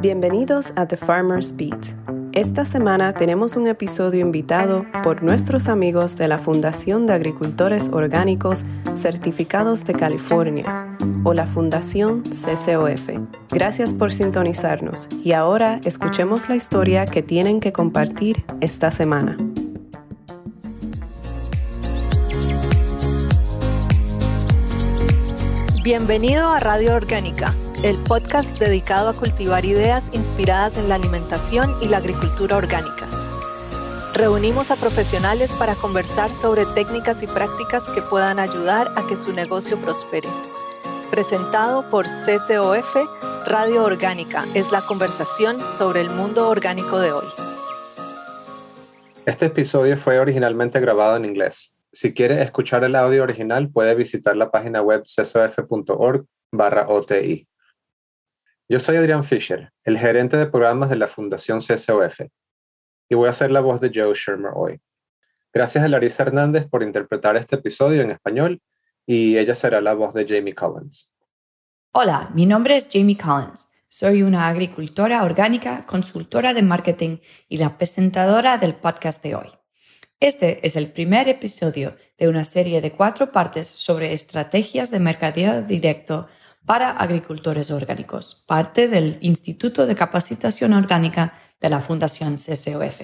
Bienvenidos a The Farmer's Beat. Esta semana tenemos un episodio invitado por nuestros amigos de la Fundación de Agricultores Orgánicos Certificados de California o la Fundación CCOF. Gracias por sintonizarnos y ahora escuchemos la historia que tienen que compartir esta semana. Bienvenido a Radio Orgánica el podcast dedicado a cultivar ideas inspiradas en la alimentación y la agricultura orgánicas. Reunimos a profesionales para conversar sobre técnicas y prácticas que puedan ayudar a que su negocio prospere. Presentado por CCOF, Radio Orgánica es la conversación sobre el mundo orgánico de hoy. Este episodio fue originalmente grabado en inglés. Si quiere escuchar el audio original, puede visitar la página web ccof.org barra OTI. Yo soy Adrián Fisher, el gerente de programas de la Fundación CCOF, y voy a ser la voz de Joe Shermer hoy. Gracias a Larissa Hernández por interpretar este episodio en español y ella será la voz de Jamie Collins. Hola, mi nombre es Jamie Collins. Soy una agricultora orgánica, consultora de marketing y la presentadora del podcast de hoy. Este es el primer episodio de una serie de cuatro partes sobre estrategias de mercadeo directo para agricultores orgánicos, parte del Instituto de Capacitación Orgánica de la Fundación CCOF.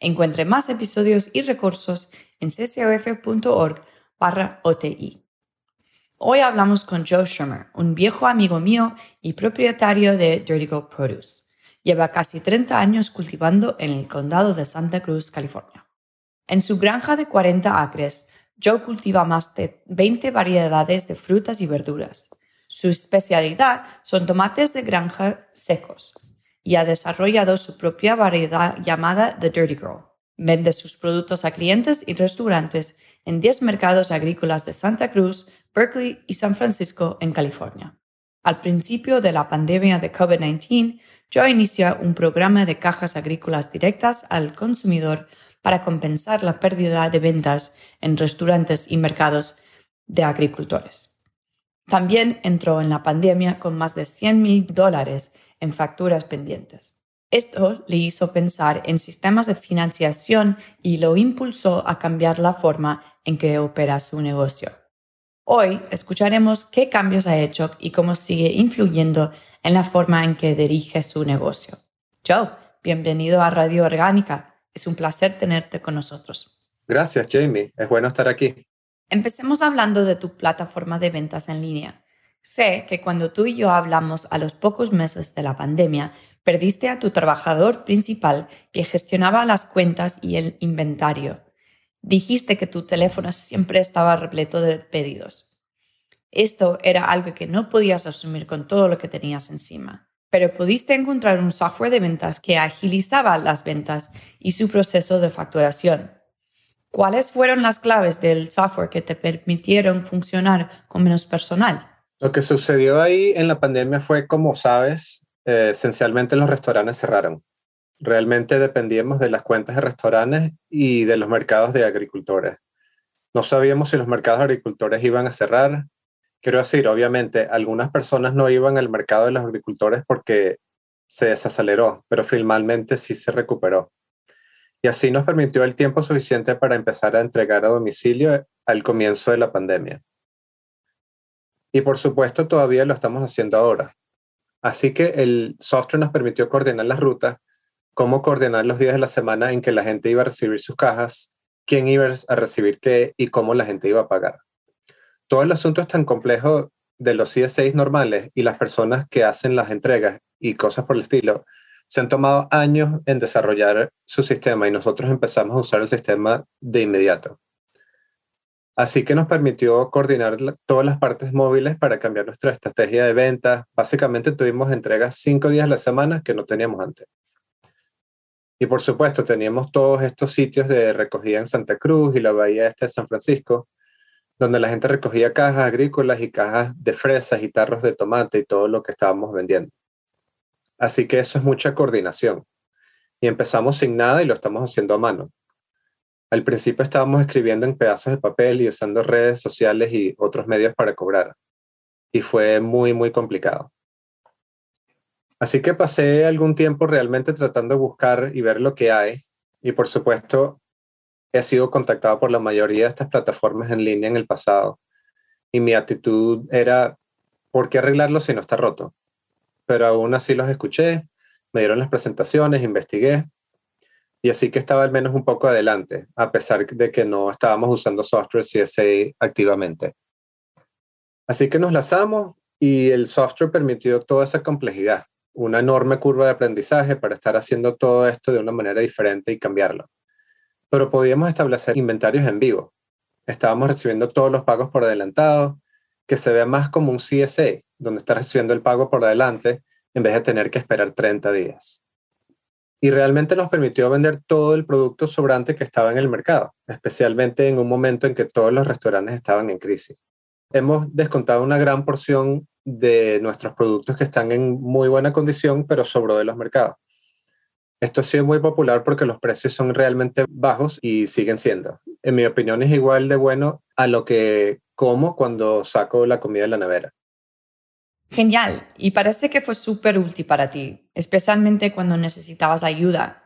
Encuentre más episodios y recursos en ccof.org barra OTI. Hoy hablamos con Joe Shermer, un viejo amigo mío y propietario de Dirty Produce. Lleva casi 30 años cultivando en el condado de Santa Cruz, California. En su granja de 40 acres, Joe cultiva más de 20 variedades de frutas y verduras. Su especialidad son tomates de granja secos y ha desarrollado su propia variedad llamada The Dirty Girl. Vende sus productos a clientes y restaurantes en 10 mercados agrícolas de Santa Cruz, Berkeley y San Francisco, en California. Al principio de la pandemia de COVID-19, Joe inició un programa de cajas agrícolas directas al consumidor para compensar la pérdida de ventas en restaurantes y mercados de agricultores. También entró en la pandemia con más de 100 mil dólares en facturas pendientes. Esto le hizo pensar en sistemas de financiación y lo impulsó a cambiar la forma en que opera su negocio. Hoy escucharemos qué cambios ha hecho y cómo sigue influyendo en la forma en que dirige su negocio. Joe, bienvenido a Radio Orgánica. Es un placer tenerte con nosotros. Gracias, Jamie. Es bueno estar aquí. Empecemos hablando de tu plataforma de ventas en línea. Sé que cuando tú y yo hablamos a los pocos meses de la pandemia, perdiste a tu trabajador principal que gestionaba las cuentas y el inventario. Dijiste que tu teléfono siempre estaba repleto de pedidos. Esto era algo que no podías asumir con todo lo que tenías encima, pero pudiste encontrar un software de ventas que agilizaba las ventas y su proceso de facturación. ¿Cuáles fueron las claves del software que te permitieron funcionar con menos personal? Lo que sucedió ahí en la pandemia fue, como sabes, eh, esencialmente los restaurantes cerraron. Realmente dependíamos de las cuentas de restaurantes y de los mercados de agricultores. No sabíamos si los mercados de agricultores iban a cerrar. Quiero decir, obviamente, algunas personas no iban al mercado de los agricultores porque se desaceleró, pero finalmente sí se recuperó y así nos permitió el tiempo suficiente para empezar a entregar a domicilio al comienzo de la pandemia. Y por supuesto todavía lo estamos haciendo ahora. Así que el software nos permitió coordinar las rutas, cómo coordinar los días de la semana en que la gente iba a recibir sus cajas, quién iba a recibir qué y cómo la gente iba a pagar. Todo el asunto es tan complejo de los CSAs normales y las personas que hacen las entregas y cosas por el estilo se han tomado años en desarrollar su sistema y nosotros empezamos a usar el sistema de inmediato. Así que nos permitió coordinar todas las partes móviles para cambiar nuestra estrategia de venta. Básicamente tuvimos entregas cinco días a la semana que no teníamos antes. Y por supuesto teníamos todos estos sitios de recogida en Santa Cruz y la bahía este de San Francisco, donde la gente recogía cajas agrícolas y cajas de fresas y tarros de tomate y todo lo que estábamos vendiendo. Así que eso es mucha coordinación. Y empezamos sin nada y lo estamos haciendo a mano. Al principio estábamos escribiendo en pedazos de papel y usando redes sociales y otros medios para cobrar. Y fue muy, muy complicado. Así que pasé algún tiempo realmente tratando de buscar y ver lo que hay. Y por supuesto, he sido contactado por la mayoría de estas plataformas en línea en el pasado. Y mi actitud era, ¿por qué arreglarlo si no está roto? Pero aún así los escuché, me dieron las presentaciones, investigué. Y así que estaba al menos un poco adelante, a pesar de que no estábamos usando software CSA activamente. Así que nos lanzamos y el software permitió toda esa complejidad una enorme curva de aprendizaje para estar haciendo todo esto de una manera diferente y cambiarlo. Pero podíamos establecer inventarios en vivo. Estábamos recibiendo todos los pagos por adelantado, que se vea más como un CSA, donde está recibiendo el pago por adelante en vez de tener que esperar 30 días. Y realmente nos permitió vender todo el producto sobrante que estaba en el mercado, especialmente en un momento en que todos los restaurantes estaban en crisis. Hemos descontado una gran porción de nuestros productos que están en muy buena condición, pero sobró de los mercados. Esto ha sido muy popular porque los precios son realmente bajos y siguen siendo. En mi opinión es igual de bueno a lo que como cuando saco la comida de la nevera. Genial, y parece que fue súper útil para ti, especialmente cuando necesitabas ayuda.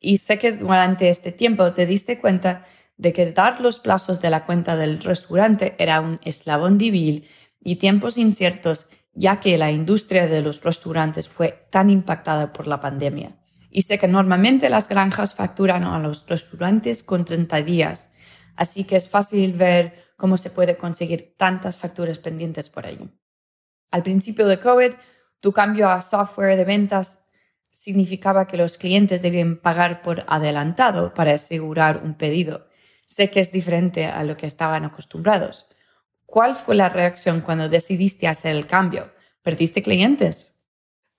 Y sé que durante este tiempo te diste cuenta de que dar los plazos de la cuenta del restaurante era un eslabón débil y tiempos inciertos, ya que la industria de los restaurantes fue tan impactada por la pandemia. Y sé que normalmente las granjas facturan a los restaurantes con 30 días, así que es fácil ver cómo se puede conseguir tantas facturas pendientes por ello. Al principio de COVID, tu cambio a software de ventas significaba que los clientes debían pagar por adelantado para asegurar un pedido. Sé que es diferente a lo que estaban acostumbrados, ¿Cuál fue la reacción cuando decidiste hacer el cambio? ¿Perdiste clientes?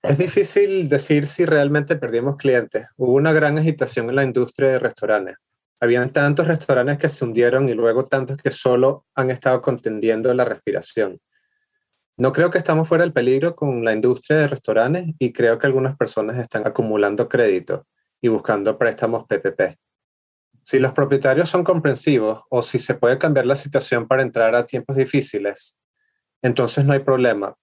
Es difícil decir si realmente perdimos clientes. Hubo una gran agitación en la industria de restaurantes. Habían tantos restaurantes que se hundieron y luego tantos que solo han estado contendiendo la respiración. No creo que estamos fuera del peligro con la industria de restaurantes y creo que algunas personas están acumulando crédito y buscando préstamos PPP. Si los propietarios son comprensivos o si se puede cambiar la situación para entrar a tiempos difíciles, entonces no hay problema.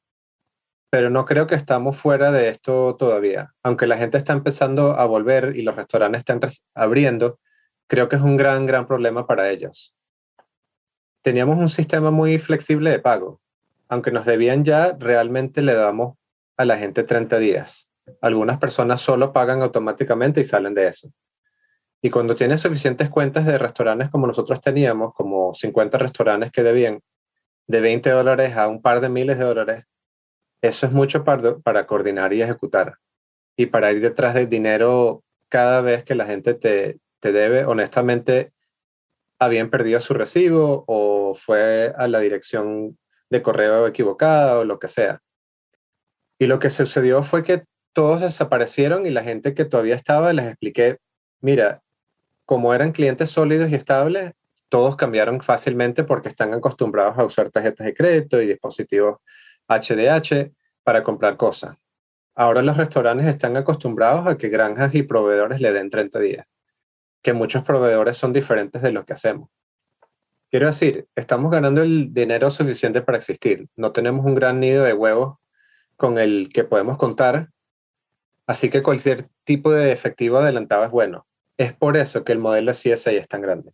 Pero no creo que estamos fuera de esto todavía. Aunque la gente está empezando a volver y los restaurantes están abriendo, creo que es un gran, gran problema para ellos. Teníamos un sistema muy flexible de pago. Aunque nos debían ya, realmente le damos a la gente 30 días. Algunas personas solo pagan automáticamente y salen de eso. Y cuando tienes suficientes cuentas de restaurantes como nosotros teníamos, como 50 restaurantes que debían de 20 dólares a un par de miles de dólares, eso es mucho para, para coordinar y ejecutar. Y para ir detrás del dinero cada vez que la gente te, te debe, honestamente, habían perdido su recibo o fue a la dirección de correo equivocada o lo que sea. Y lo que sucedió fue que todos desaparecieron y la gente que todavía estaba les expliqué, mira, como eran clientes sólidos y estables, todos cambiaron fácilmente porque están acostumbrados a usar tarjetas de crédito y dispositivos HDH para comprar cosas. Ahora los restaurantes están acostumbrados a que granjas y proveedores le den 30 días, que muchos proveedores son diferentes de lo que hacemos. Quiero decir, estamos ganando el dinero suficiente para existir. No tenemos un gran nido de huevos con el que podemos contar, así que cualquier tipo de efectivo adelantado es bueno. Es por eso que el modelo CSA es tan grande.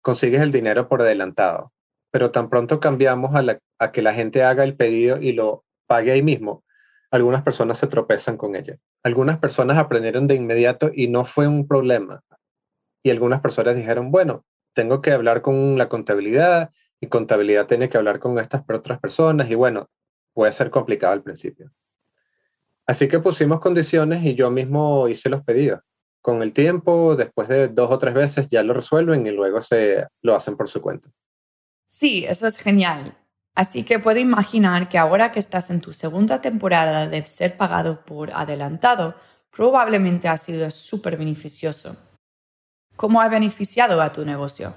Consigues el dinero por adelantado, pero tan pronto cambiamos a, que la gente haga el pedido y lo pague ahí mismo, algunas personas se tropezan con ello. Algunas personas aprendieron de inmediato y no fue un problema. Y algunas personas dijeron, bueno, tengo que hablar con la contabilidad y contabilidad tiene que hablar con estas otras personas y bueno, puede ser complicado al principio. Así que pusimos condiciones y yo mismo hice los pedidos con el tiempo, después de dos o tres veces, ya lo resuelven y luego se lo hacen por su cuenta. Sí, eso es genial. Así que puedo imaginar que ahora que estás en tu segunda temporada de ser pagado por adelantado, probablemente ha sido súper beneficioso. ¿Cómo ha beneficiado a tu negocio?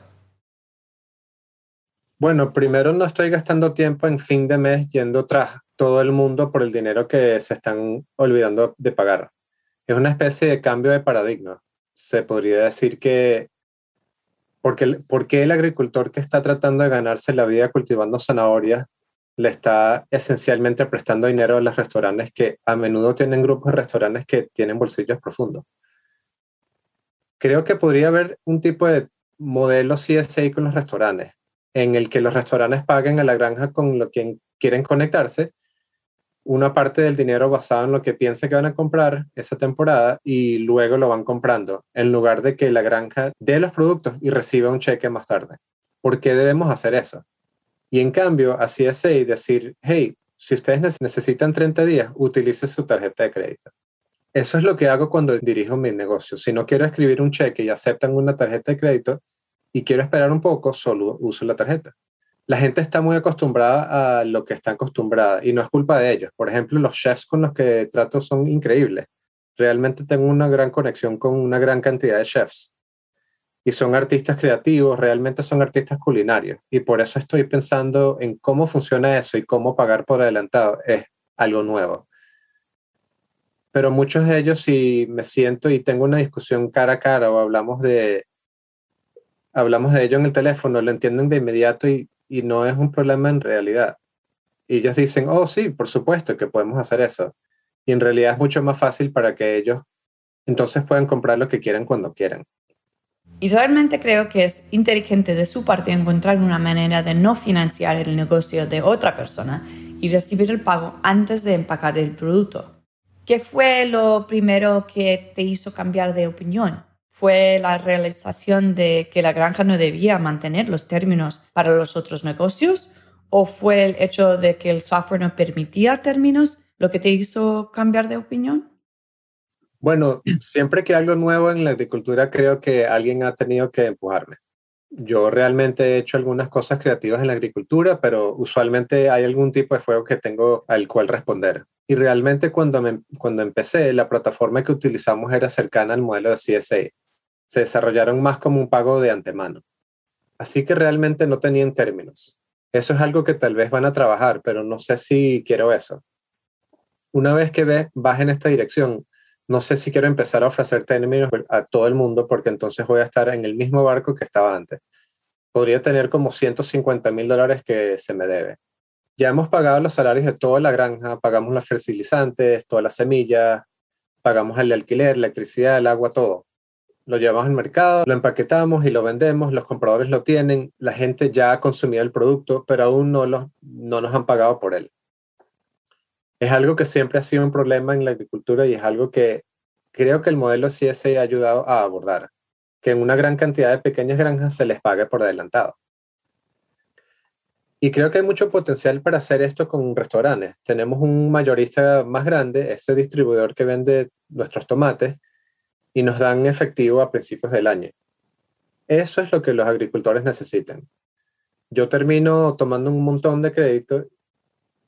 Bueno, primero no estoy gastando tiempo en fin de mes yendo tras todo el mundo por el dinero que se están olvidando de pagar es una especie de cambio de paradigma. Se podría decir que porque, porque el agricultor que está tratando de ganarse la vida cultivando zanahorias le está esencialmente prestando dinero a los restaurantes que a menudo tienen grupos de restaurantes que tienen bolsillos profundos. Creo que podría haber un tipo de modelo CSA con los restaurantes, en el que los restaurantes paguen a la granja con lo que quieren conectarse, una parte del dinero basado en lo que piensen que van a comprar esa temporada y luego lo van comprando, en lugar de que la granja dé los productos y reciba un cheque más tarde. ¿Por qué debemos hacer eso? Y en cambio, a CSA decir, hey, si ustedes necesitan 30 días, utilice su tarjeta de crédito. Eso es lo que hago cuando dirijo mi negocio. Si no quiero escribir un cheque y aceptan una tarjeta de crédito y quiero esperar un poco, solo uso la tarjeta. La gente está muy acostumbrada a lo que está acostumbrada y no es culpa de ellos. Por ejemplo, los chefs con los que trato son increíbles. Realmente tengo una gran conexión con una gran cantidad de chefs. Y son artistas creativos, realmente son artistas culinarios. Y por eso estoy pensando en cómo funciona eso y cómo pagar por adelantado. Es algo nuevo pero muchos de ellos si me siento y tengo una discusión cara a cara o hablamos de hablamos de ello en el teléfono, lo entienden de inmediato y, y no es un problema en realidad. Y ellos dicen, oh sí, por supuesto que podemos hacer eso. Y en realidad es mucho más fácil para que ellos entonces puedan comprar lo que quieran cuando quieran. Y realmente creo que es inteligente de su parte encontrar una manera de no financiar el negocio de otra persona y recibir el pago antes de empacar el producto. ¿Qué fue lo primero que te hizo cambiar de opinión? ¿Fue la realización de que la granja no debía mantener los términos para los otros negocios? ¿O fue el hecho de que el software no permitía términos lo que te hizo cambiar de opinión? Bueno, siempre que algo nuevo en la agricultura creo que alguien ha tenido que empujarme. Yo realmente he hecho algunas cosas creativas en la agricultura, pero usualmente hay algún tipo de fuego que tengo al cual responder. Y realmente cuando, cuando empecé, la plataforma que utilizamos era cercana al modelo de CSA. Se desarrollaron más como un pago de antemano. Así que realmente no tenían términos. Eso es algo que tal vez van a trabajar, pero no sé si quiero eso. Una vez que ve, vas en esta dirección, no sé si quiero empezar a ofrecer términos a todo el mundo porque entonces voy a estar en el mismo barco que estaba antes. Podría tener como 150 mil dólares que se me debe ya hemos pagado los salarios de toda la granja, pagamos los fertilizantes, todas las semillas, pagamos el alquiler, electricidad, el agua, todo. Lo llevamos al mercado, lo empaquetamos y lo vendemos, los compradores lo tienen, la gente ya ha consumido el producto, pero aún no, no nos han pagado por él. Es algo que siempre ha sido un problema en la agricultura y es algo que creo que el modelo CSA ha ayudado a abordar, que en una gran cantidad de pequeñas granjas se les pague por adelantado. Y creo que hay mucho potencial para hacer esto con restaurantes. Tenemos un mayorista más grande, ese distribuidor que vende nuestros tomates y nos dan efectivo a principios del año. Eso es lo que los agricultores necesitan. Yo termino tomando un montón de crédito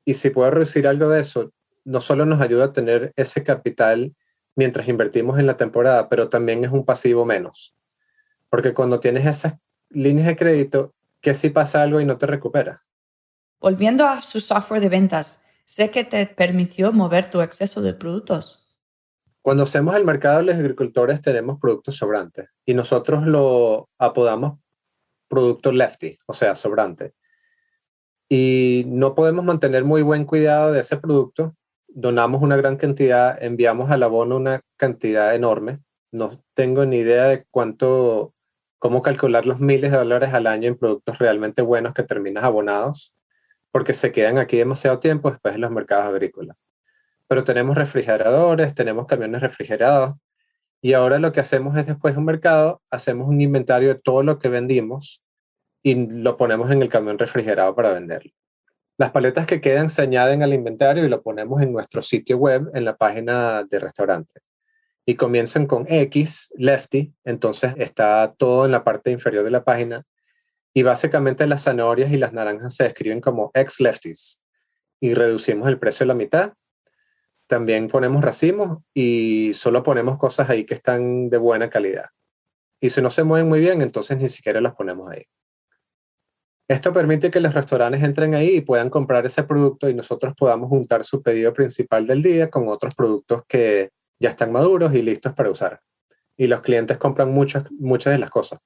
y si puedo reducir algo de eso, no solo nos ayuda a tener ese capital mientras invertimos en la temporada, pero también es un pasivo menos. Porque cuando tienes esas líneas de crédito, ¿qué si pasa algo y no te recuperas? Volviendo a su software de ventas, sé que te permitió mover tu exceso de productos. Cuando hacemos el mercado, los agricultores tenemos productos sobrantes y nosotros lo apodamos producto lefty, o sea, sobrante. Y no podemos mantener muy buen cuidado de ese producto. Donamos una gran cantidad, enviamos al abono una cantidad enorme. No tengo ni idea de cuánto, cómo calcular los miles de dólares al año en productos realmente buenos que terminas abonados porque se quedan aquí demasiado tiempo después en los mercados agrícolas. Pero tenemos refrigeradores, tenemos camiones refrigerados y ahora lo que hacemos es después de un mercado, hacemos un inventario de todo lo que vendimos y lo ponemos en el camión refrigerado para venderlo. Las paletas que quedan se añaden al inventario y lo ponemos en nuestro sitio web en la página de restaurante. Y comienzan con X, lefty, entonces está todo en la parte inferior de la página y básicamente las zanahorias y las naranjas se describen como ex-lefties y reducimos el precio a la mitad. También ponemos racimos y solo ponemos cosas ahí que están de buena calidad. Y si no se mueven muy bien, entonces ni siquiera las ponemos ahí. Esto permite que los restaurantes entren ahí y puedan comprar ese producto y nosotros podamos juntar su pedido principal del día con otros productos que ya están maduros y listos para usar. Y los clientes compran muchas, muchas de las cosas.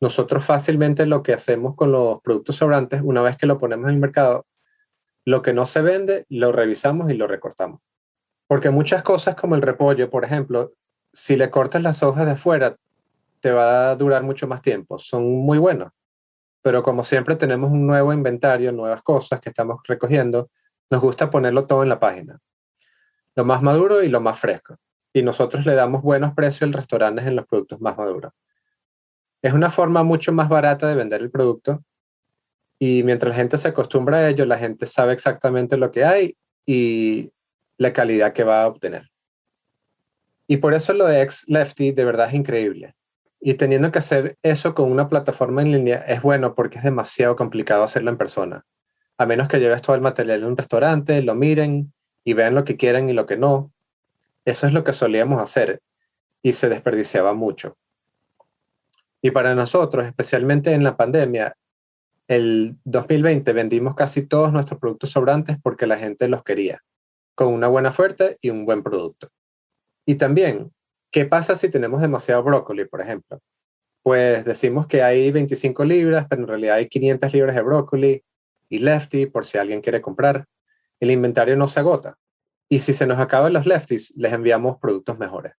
Nosotros fácilmente lo que hacemos con los productos sobrantes, una vez que lo ponemos en el mercado, Lo que no se vende, lo revisamos y lo recortamos. Porque muchas cosas como el repollo, por ejemplo, si le cortas las hojas de afuera, te va a durar mucho más tiempo. Son muy buenos. Pero como siempre tenemos un nuevo inventario, nuevas cosas que estamos recogiendo, nos gusta ponerlo todo en la página. Lo más maduro y lo más fresco. Y nosotros le damos buenos precios al restaurantes en los productos más maduros. Es una forma mucho más barata de vender el producto y mientras la gente se acostumbra a ello, la gente sabe exactamente lo que hay y la calidad que va a obtener. Y por eso lo de Ex Lefty de verdad es increíble. Y teniendo que hacer eso con una plataforma en línea es bueno porque es demasiado complicado hacerlo en persona. A menos que lleves todo el material en un restaurante, lo miren y vean lo que quieren y lo que no. Eso es lo que solíamos hacer y se desperdiciaba mucho. Y para nosotros, especialmente en la pandemia, el 2020 vendimos casi todos nuestros productos sobrantes porque la gente los quería, con una buena oferta y un buen producto. Y también, ¿qué pasa si tenemos demasiado brócoli, por ejemplo? Pues decimos que hay 25 libras, pero en realidad hay 500 libras de brócoli y lefty por si alguien quiere comprar. El inventario no se agota. Y si se nos acaban los lefties, les enviamos productos mejores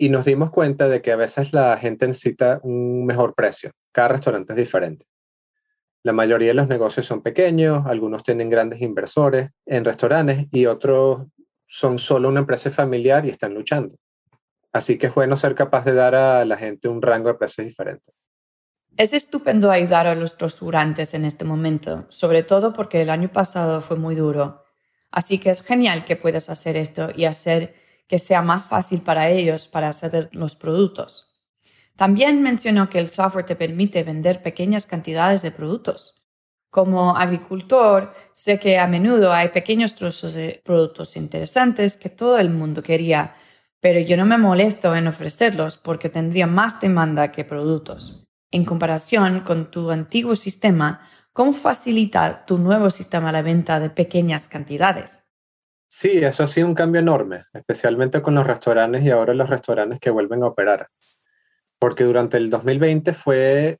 y nos dimos cuenta de que a veces la gente necesita un mejor precio. Cada restaurante es diferente. La mayoría de los negocios son pequeños, algunos tienen grandes inversores en restaurantes y otros son solo una empresa familiar y están luchando. Así que es bueno ser capaz de dar a la gente un rango de precios diferente. Es estupendo ayudar a los restaurantes en este momento, sobre todo porque el año pasado fue muy duro. Así que es genial que puedas hacer esto y hacer que sea más fácil para ellos para hacer los productos. También mencionó que el software te permite vender pequeñas cantidades de productos. Como agricultor, sé que a menudo hay pequeños trozos de productos interesantes que todo el mundo quería, pero yo no me molesto en ofrecerlos porque tendría más demanda que productos. En comparación con tu antiguo sistema, ¿cómo facilita tu nuevo sistema la venta de pequeñas cantidades? Sí, eso ha sido un cambio enorme, especialmente con los restaurantes y ahora los restaurantes que vuelven a operar. Porque durante el 2020 fue,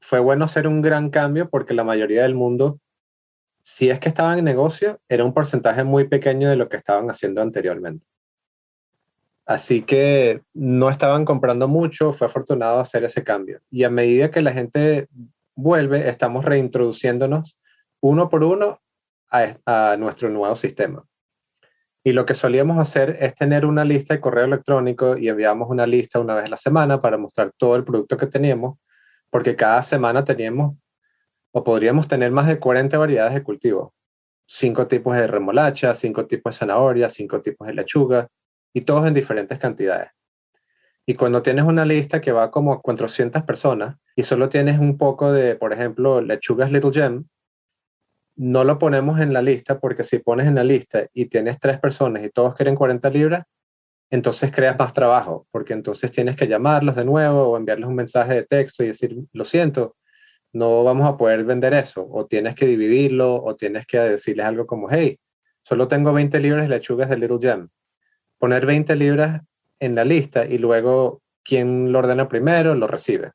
fue bueno hacer un gran cambio porque la mayoría del mundo, si es que estaban en negocio, era un porcentaje muy pequeño de lo que estaban haciendo anteriormente. Así que no estaban comprando mucho, fue afortunado hacer ese cambio. Y a medida que la gente vuelve, estamos reintroduciéndonos uno por uno a nuestro nuevo sistema. Y lo que solíamos hacer es tener una lista de correo electrónico y enviábamos una lista una vez a la semana para mostrar todo el producto que teníamos, porque cada semana teníamos o podríamos tener más de 40 variedades de cultivo. Cinco tipos de remolacha, cinco tipos de zanahoria, cinco tipos de lechuga y todos en diferentes cantidades. Y cuando tienes una lista que va como 400 personas y solo tienes un poco de, por ejemplo, lechugas Little Gem, no lo ponemos en la lista porque si pones en la lista y tienes tres personas y todos quieren 40 libras, entonces creas más trabajo, porque entonces tienes que llamarlos de nuevo o enviarles un mensaje de texto y decir, lo siento, no vamos a poder vender eso, o tienes que dividirlo, o tienes que decirles algo como, hey, solo tengo 20 libras de lechugas de Little Gem. Poner 20 libras en la lista y luego quien lo ordena primero lo recibe.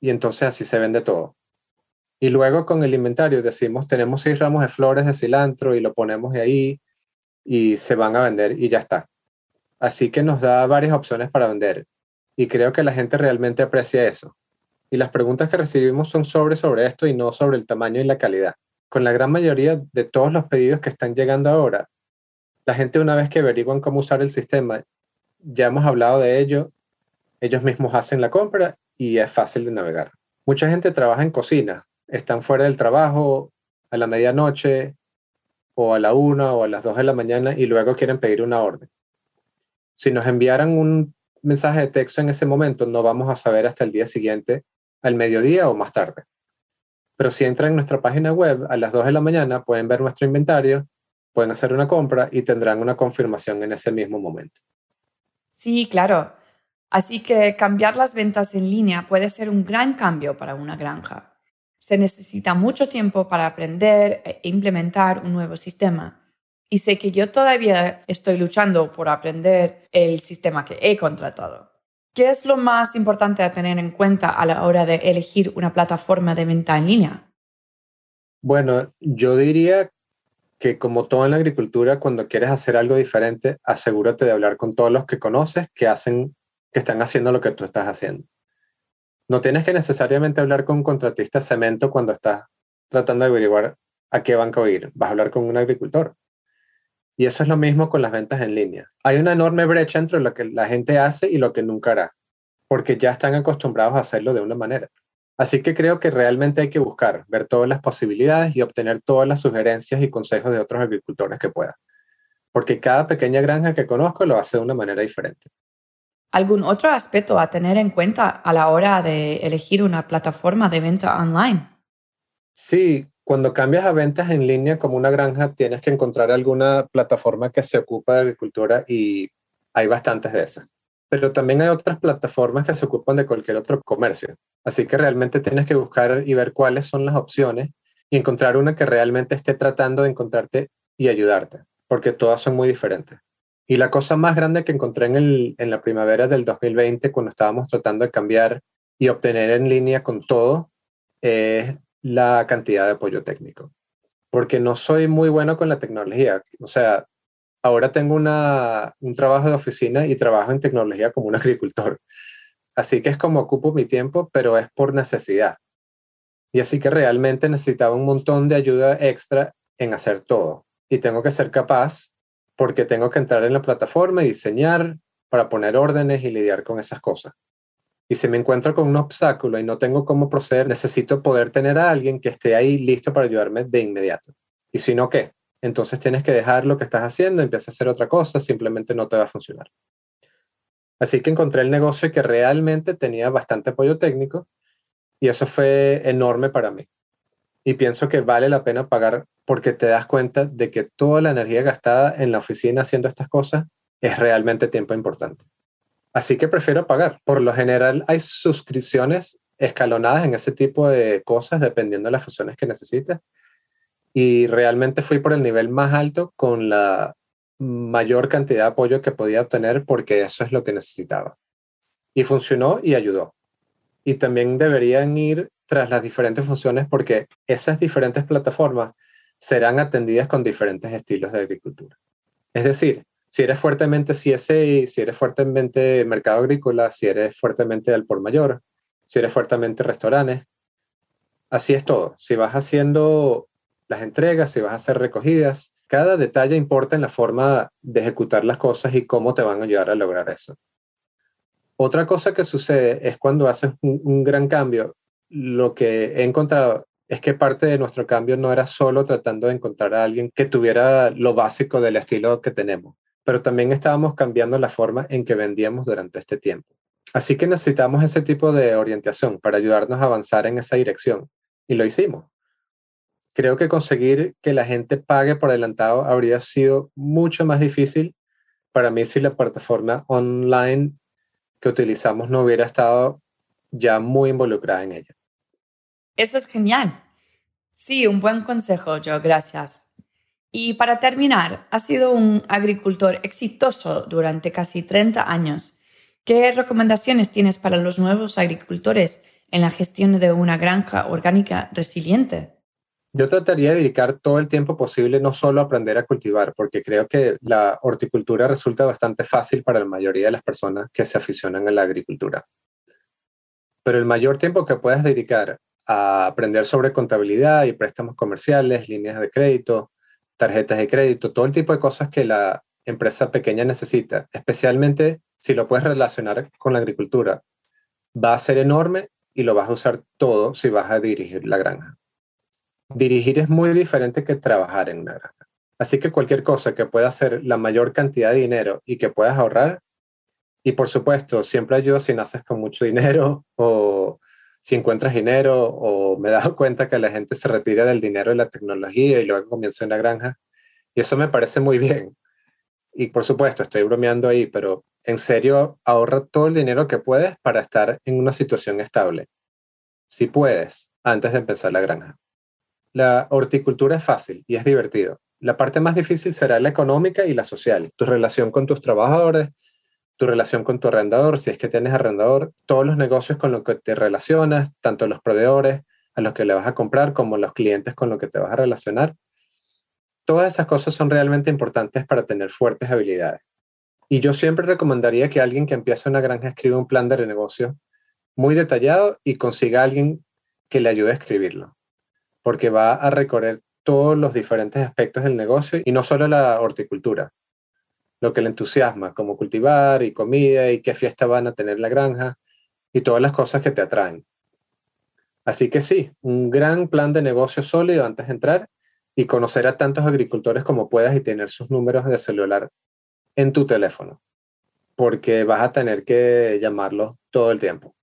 Y entonces así se vende todo. Y luego con el inventario decimos, tenemos seis ramos de flores de cilantro y lo ponemos ahí y se van a vender y ya está. Así que nos da varias opciones para vender y creo que la gente realmente aprecia eso. Y las preguntas que recibimos son sobre, sobre esto y no sobre el tamaño y la calidad. Con la gran mayoría de todos los pedidos que están llegando ahora, la gente una vez que averiguan cómo usar el sistema, ya hemos hablado de ello, ellos mismos hacen la compra y es fácil de navegar. Mucha gente trabaja en cocina, están fuera del trabajo a la medianoche o a la una o a las dos de la mañana y luego quieren pedir una orden. Si nos enviaran un mensaje de texto en ese momento, no vamos a saber hasta el día siguiente, al mediodía o más tarde. Pero si entran en nuestra página web a las 2 de la mañana, pueden ver nuestro inventario, pueden hacer una compra y tendrán una confirmación en ese mismo momento. Sí, claro. Así que cambiar las ventas en línea puede ser un gran cambio para una granja se necesita mucho tiempo para aprender e implementar un nuevo sistema. Y sé que yo todavía estoy luchando por aprender el sistema que he contratado. ¿Qué es lo más importante a tener en cuenta a la hora de elegir una plataforma de venta en línea? Bueno, yo diría que como todo en la agricultura, cuando quieres hacer algo diferente, asegúrate de hablar con todos los que conoces que hacen, que están haciendo lo que tú estás haciendo. No tienes que necesariamente hablar con un contratista de cemento cuando estás tratando de averiguar a qué banco ir. Vas a hablar con un agricultor. Y eso es lo mismo con las ventas en línea. Hay una enorme brecha entre lo que la gente hace y lo que nunca hará, porque ya están acostumbrados a hacerlo de una manera. Así que creo que realmente hay que buscar, ver todas las posibilidades y obtener todas las sugerencias y consejos de otros agricultores que puedan. Porque cada pequeña granja que conozco lo hace de una manera diferente. ¿Algún otro aspecto a tener en cuenta a la hora de elegir una plataforma de venta online? Sí, cuando cambias a ventas en línea como una granja, tienes que encontrar alguna plataforma que se ocupa de agricultura y hay bastantes de esas pero también hay otras plataformas que se ocupan de cualquier otro comercio. Así que realmente tienes que buscar y ver cuáles son las opciones y encontrar una que realmente esté tratando de encontrarte y ayudarte, porque todas son muy diferentes. Y la cosa más grande que encontré en, en la primavera del 2020, cuando estábamos tratando de cambiar y obtener en línea con todo, es la cantidad de apoyo técnico. Porque no soy muy bueno con la tecnología. O sea, ahora tengo un trabajo de oficina y trabajo en tecnología como un agricultor. Así que es como ocupo mi tiempo, pero es por necesidad. Y así que realmente necesitaba un montón de ayuda extra en hacer todo. Y tengo que ser capaz porque tengo que entrar en la plataforma y diseñar para poner órdenes y lidiar con esas cosas. Y si me encuentro con un obstáculo y no tengo cómo proceder, necesito poder tener a alguien que esté ahí listo para ayudarme de inmediato. Y si no, ¿qué? entonces tienes que dejar lo que estás haciendo, empieza a hacer otra cosa, simplemente no te va a funcionar. Así que encontré el negocio que realmente tenía bastante apoyo técnico y eso fue enorme para mí. Y pienso que vale la pena pagar porque te das cuenta de que toda la energía gastada en la oficina haciendo estas cosas es realmente tiempo importante. Así que prefiero pagar. Por lo general hay suscripciones escalonadas en ese tipo de cosas dependiendo de las funciones que necesites y realmente fui por el nivel más alto con la mayor cantidad de apoyo que podía obtener porque eso es lo que necesitaba. Y funcionó y ayudó. Y también deberían ir tras las diferentes funciones porque esas diferentes plataformas serán atendidas con diferentes estilos de agricultura. Es decir, si eres fuertemente CSA, si eres fuertemente mercado agrícola, si eres fuertemente al por mayor, si eres fuertemente restaurantes, así es todo. Si vas haciendo las entregas, si vas a hacer recogidas. Cada detalle importa en la forma de ejecutar las cosas y cómo te van a ayudar a lograr eso. Otra cosa que sucede es cuando haces un, gran cambio, lo que he encontrado es que parte de nuestro cambio no era solo tratando de encontrar a alguien que tuviera lo básico del estilo que tenemos, pero también estábamos cambiando la forma en que vendíamos durante este tiempo. Así que necesitamos ese tipo de orientación para ayudarnos a avanzar en esa dirección. Y lo hicimos creo que conseguir que la gente pague por adelantado habría sido mucho más difícil para mí si la plataforma online que utilizamos no hubiera estado ya muy involucrada en ella. Eso es genial. Sí, un buen consejo, yo, gracias. Y para terminar, has sido un agricultor exitoso durante casi 30 años. ¿Qué recomendaciones tienes para los nuevos agricultores en la gestión de una granja orgánica resiliente? Yo trataría de dedicar todo el tiempo posible no solo a aprender a cultivar, porque creo que la horticultura resulta bastante fácil para la mayoría de las personas que se aficionan a la agricultura. Pero el mayor tiempo que puedas dedicar a aprender sobre contabilidad y préstamos comerciales, líneas de crédito, tarjetas de crédito, todo el tipo de cosas que la empresa pequeña necesita, especialmente si lo puedes relacionar con la agricultura, va a ser enorme y lo vas a usar todo si vas a dirigir la granja dirigir es muy diferente que trabajar en una granja. Así que cualquier cosa que pueda hacer la mayor cantidad de dinero y que puedas ahorrar, y por supuesto, siempre ayuda si naces con mucho dinero o si encuentras dinero o me he dado cuenta que la gente se retira del dinero de la tecnología y luego comienza una granja. Y eso me parece muy bien. Y por supuesto, estoy bromeando ahí, pero en serio, ahorra todo el dinero que puedes para estar en una situación estable. Si puedes, antes de empezar la granja. La horticultura es fácil y es divertido. La parte más difícil será la económica y la social, tu relación con tus trabajadores, tu relación con tu arrendador, si es que tienes arrendador, todos los negocios con los que te relacionas, tanto los proveedores a los que le vas a comprar como los clientes con los que te vas a relacionar. Todas esas cosas son realmente importantes para tener fuertes habilidades. Y yo siempre recomendaría que alguien que empiece una granja escriba un plan de negocio muy detallado y consiga alguien que le ayude a escribirlo, porque va a recorrer todos los diferentes aspectos del negocio y no solo la horticultura, lo que le entusiasma, como cultivar y comida y qué fiesta van a tener la granja y todas las cosas que te atraen. Así que sí, un gran plan de negocio sólido antes de entrar y conocer a tantos agricultores como puedas y tener sus números de celular en tu teléfono, porque vas a tener que llamarlos todo el tiempo.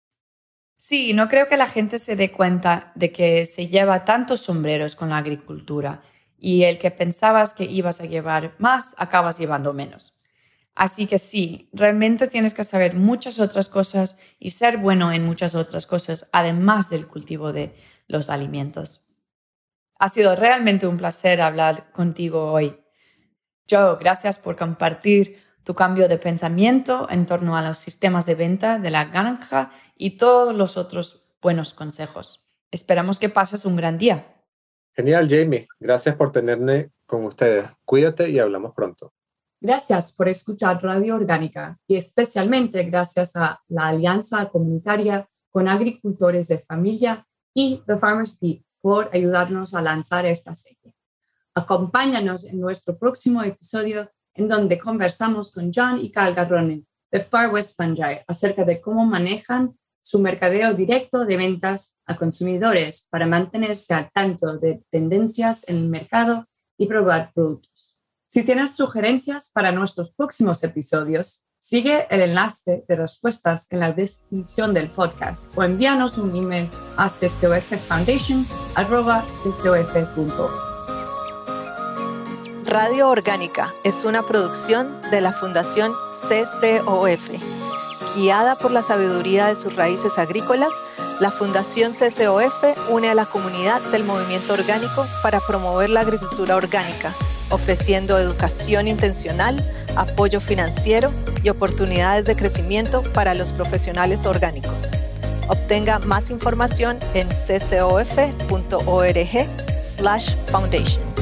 Sí, no creo que la gente se dé cuenta de que se lleva tantos sombreros con la agricultura y el que pensabas que ibas a llevar más, acabas llevando menos. Así que sí, realmente tienes que saber muchas otras cosas y ser bueno en muchas otras cosas, además del cultivo de los alimentos. Ha sido realmente un placer hablar contigo hoy. Joe, gracias por compartir tu cambio de pensamiento en torno a los sistemas de venta de la granja y todos los otros buenos consejos. Esperamos que pases un gran día. Genial, Jamie. Gracias por tenerme con ustedes. Cuídate y hablamos pronto. Gracias por escuchar Radio Orgánica y especialmente gracias a la Alianza Comunitaria con Agricultores de Familia y The Farmers Beat por ayudarnos a lanzar esta serie. Acompáñanos en nuestro próximo episodio en donde conversamos con John y Cal Garrone de Far West Fungi acerca de cómo manejan su mercadeo directo de ventas a consumidores para mantenerse al tanto de tendencias en el mercado y probar productos. Si tienes sugerencias para nuestros próximos episodios, sigue el enlace de respuestas en la descripción del podcast o envíanos un email a ccoffoundation.org. Radio Orgánica es una producción de la Fundación CCOF. Guiada por la sabiduría de sus raíces agrícolas, la Fundación CCOF une a la comunidad del movimiento orgánico para promover la agricultura orgánica ofreciendo educación intencional, apoyo financiero y oportunidades de crecimiento para los profesionales orgánicos. Obtenga más información en ccof.org/foundation.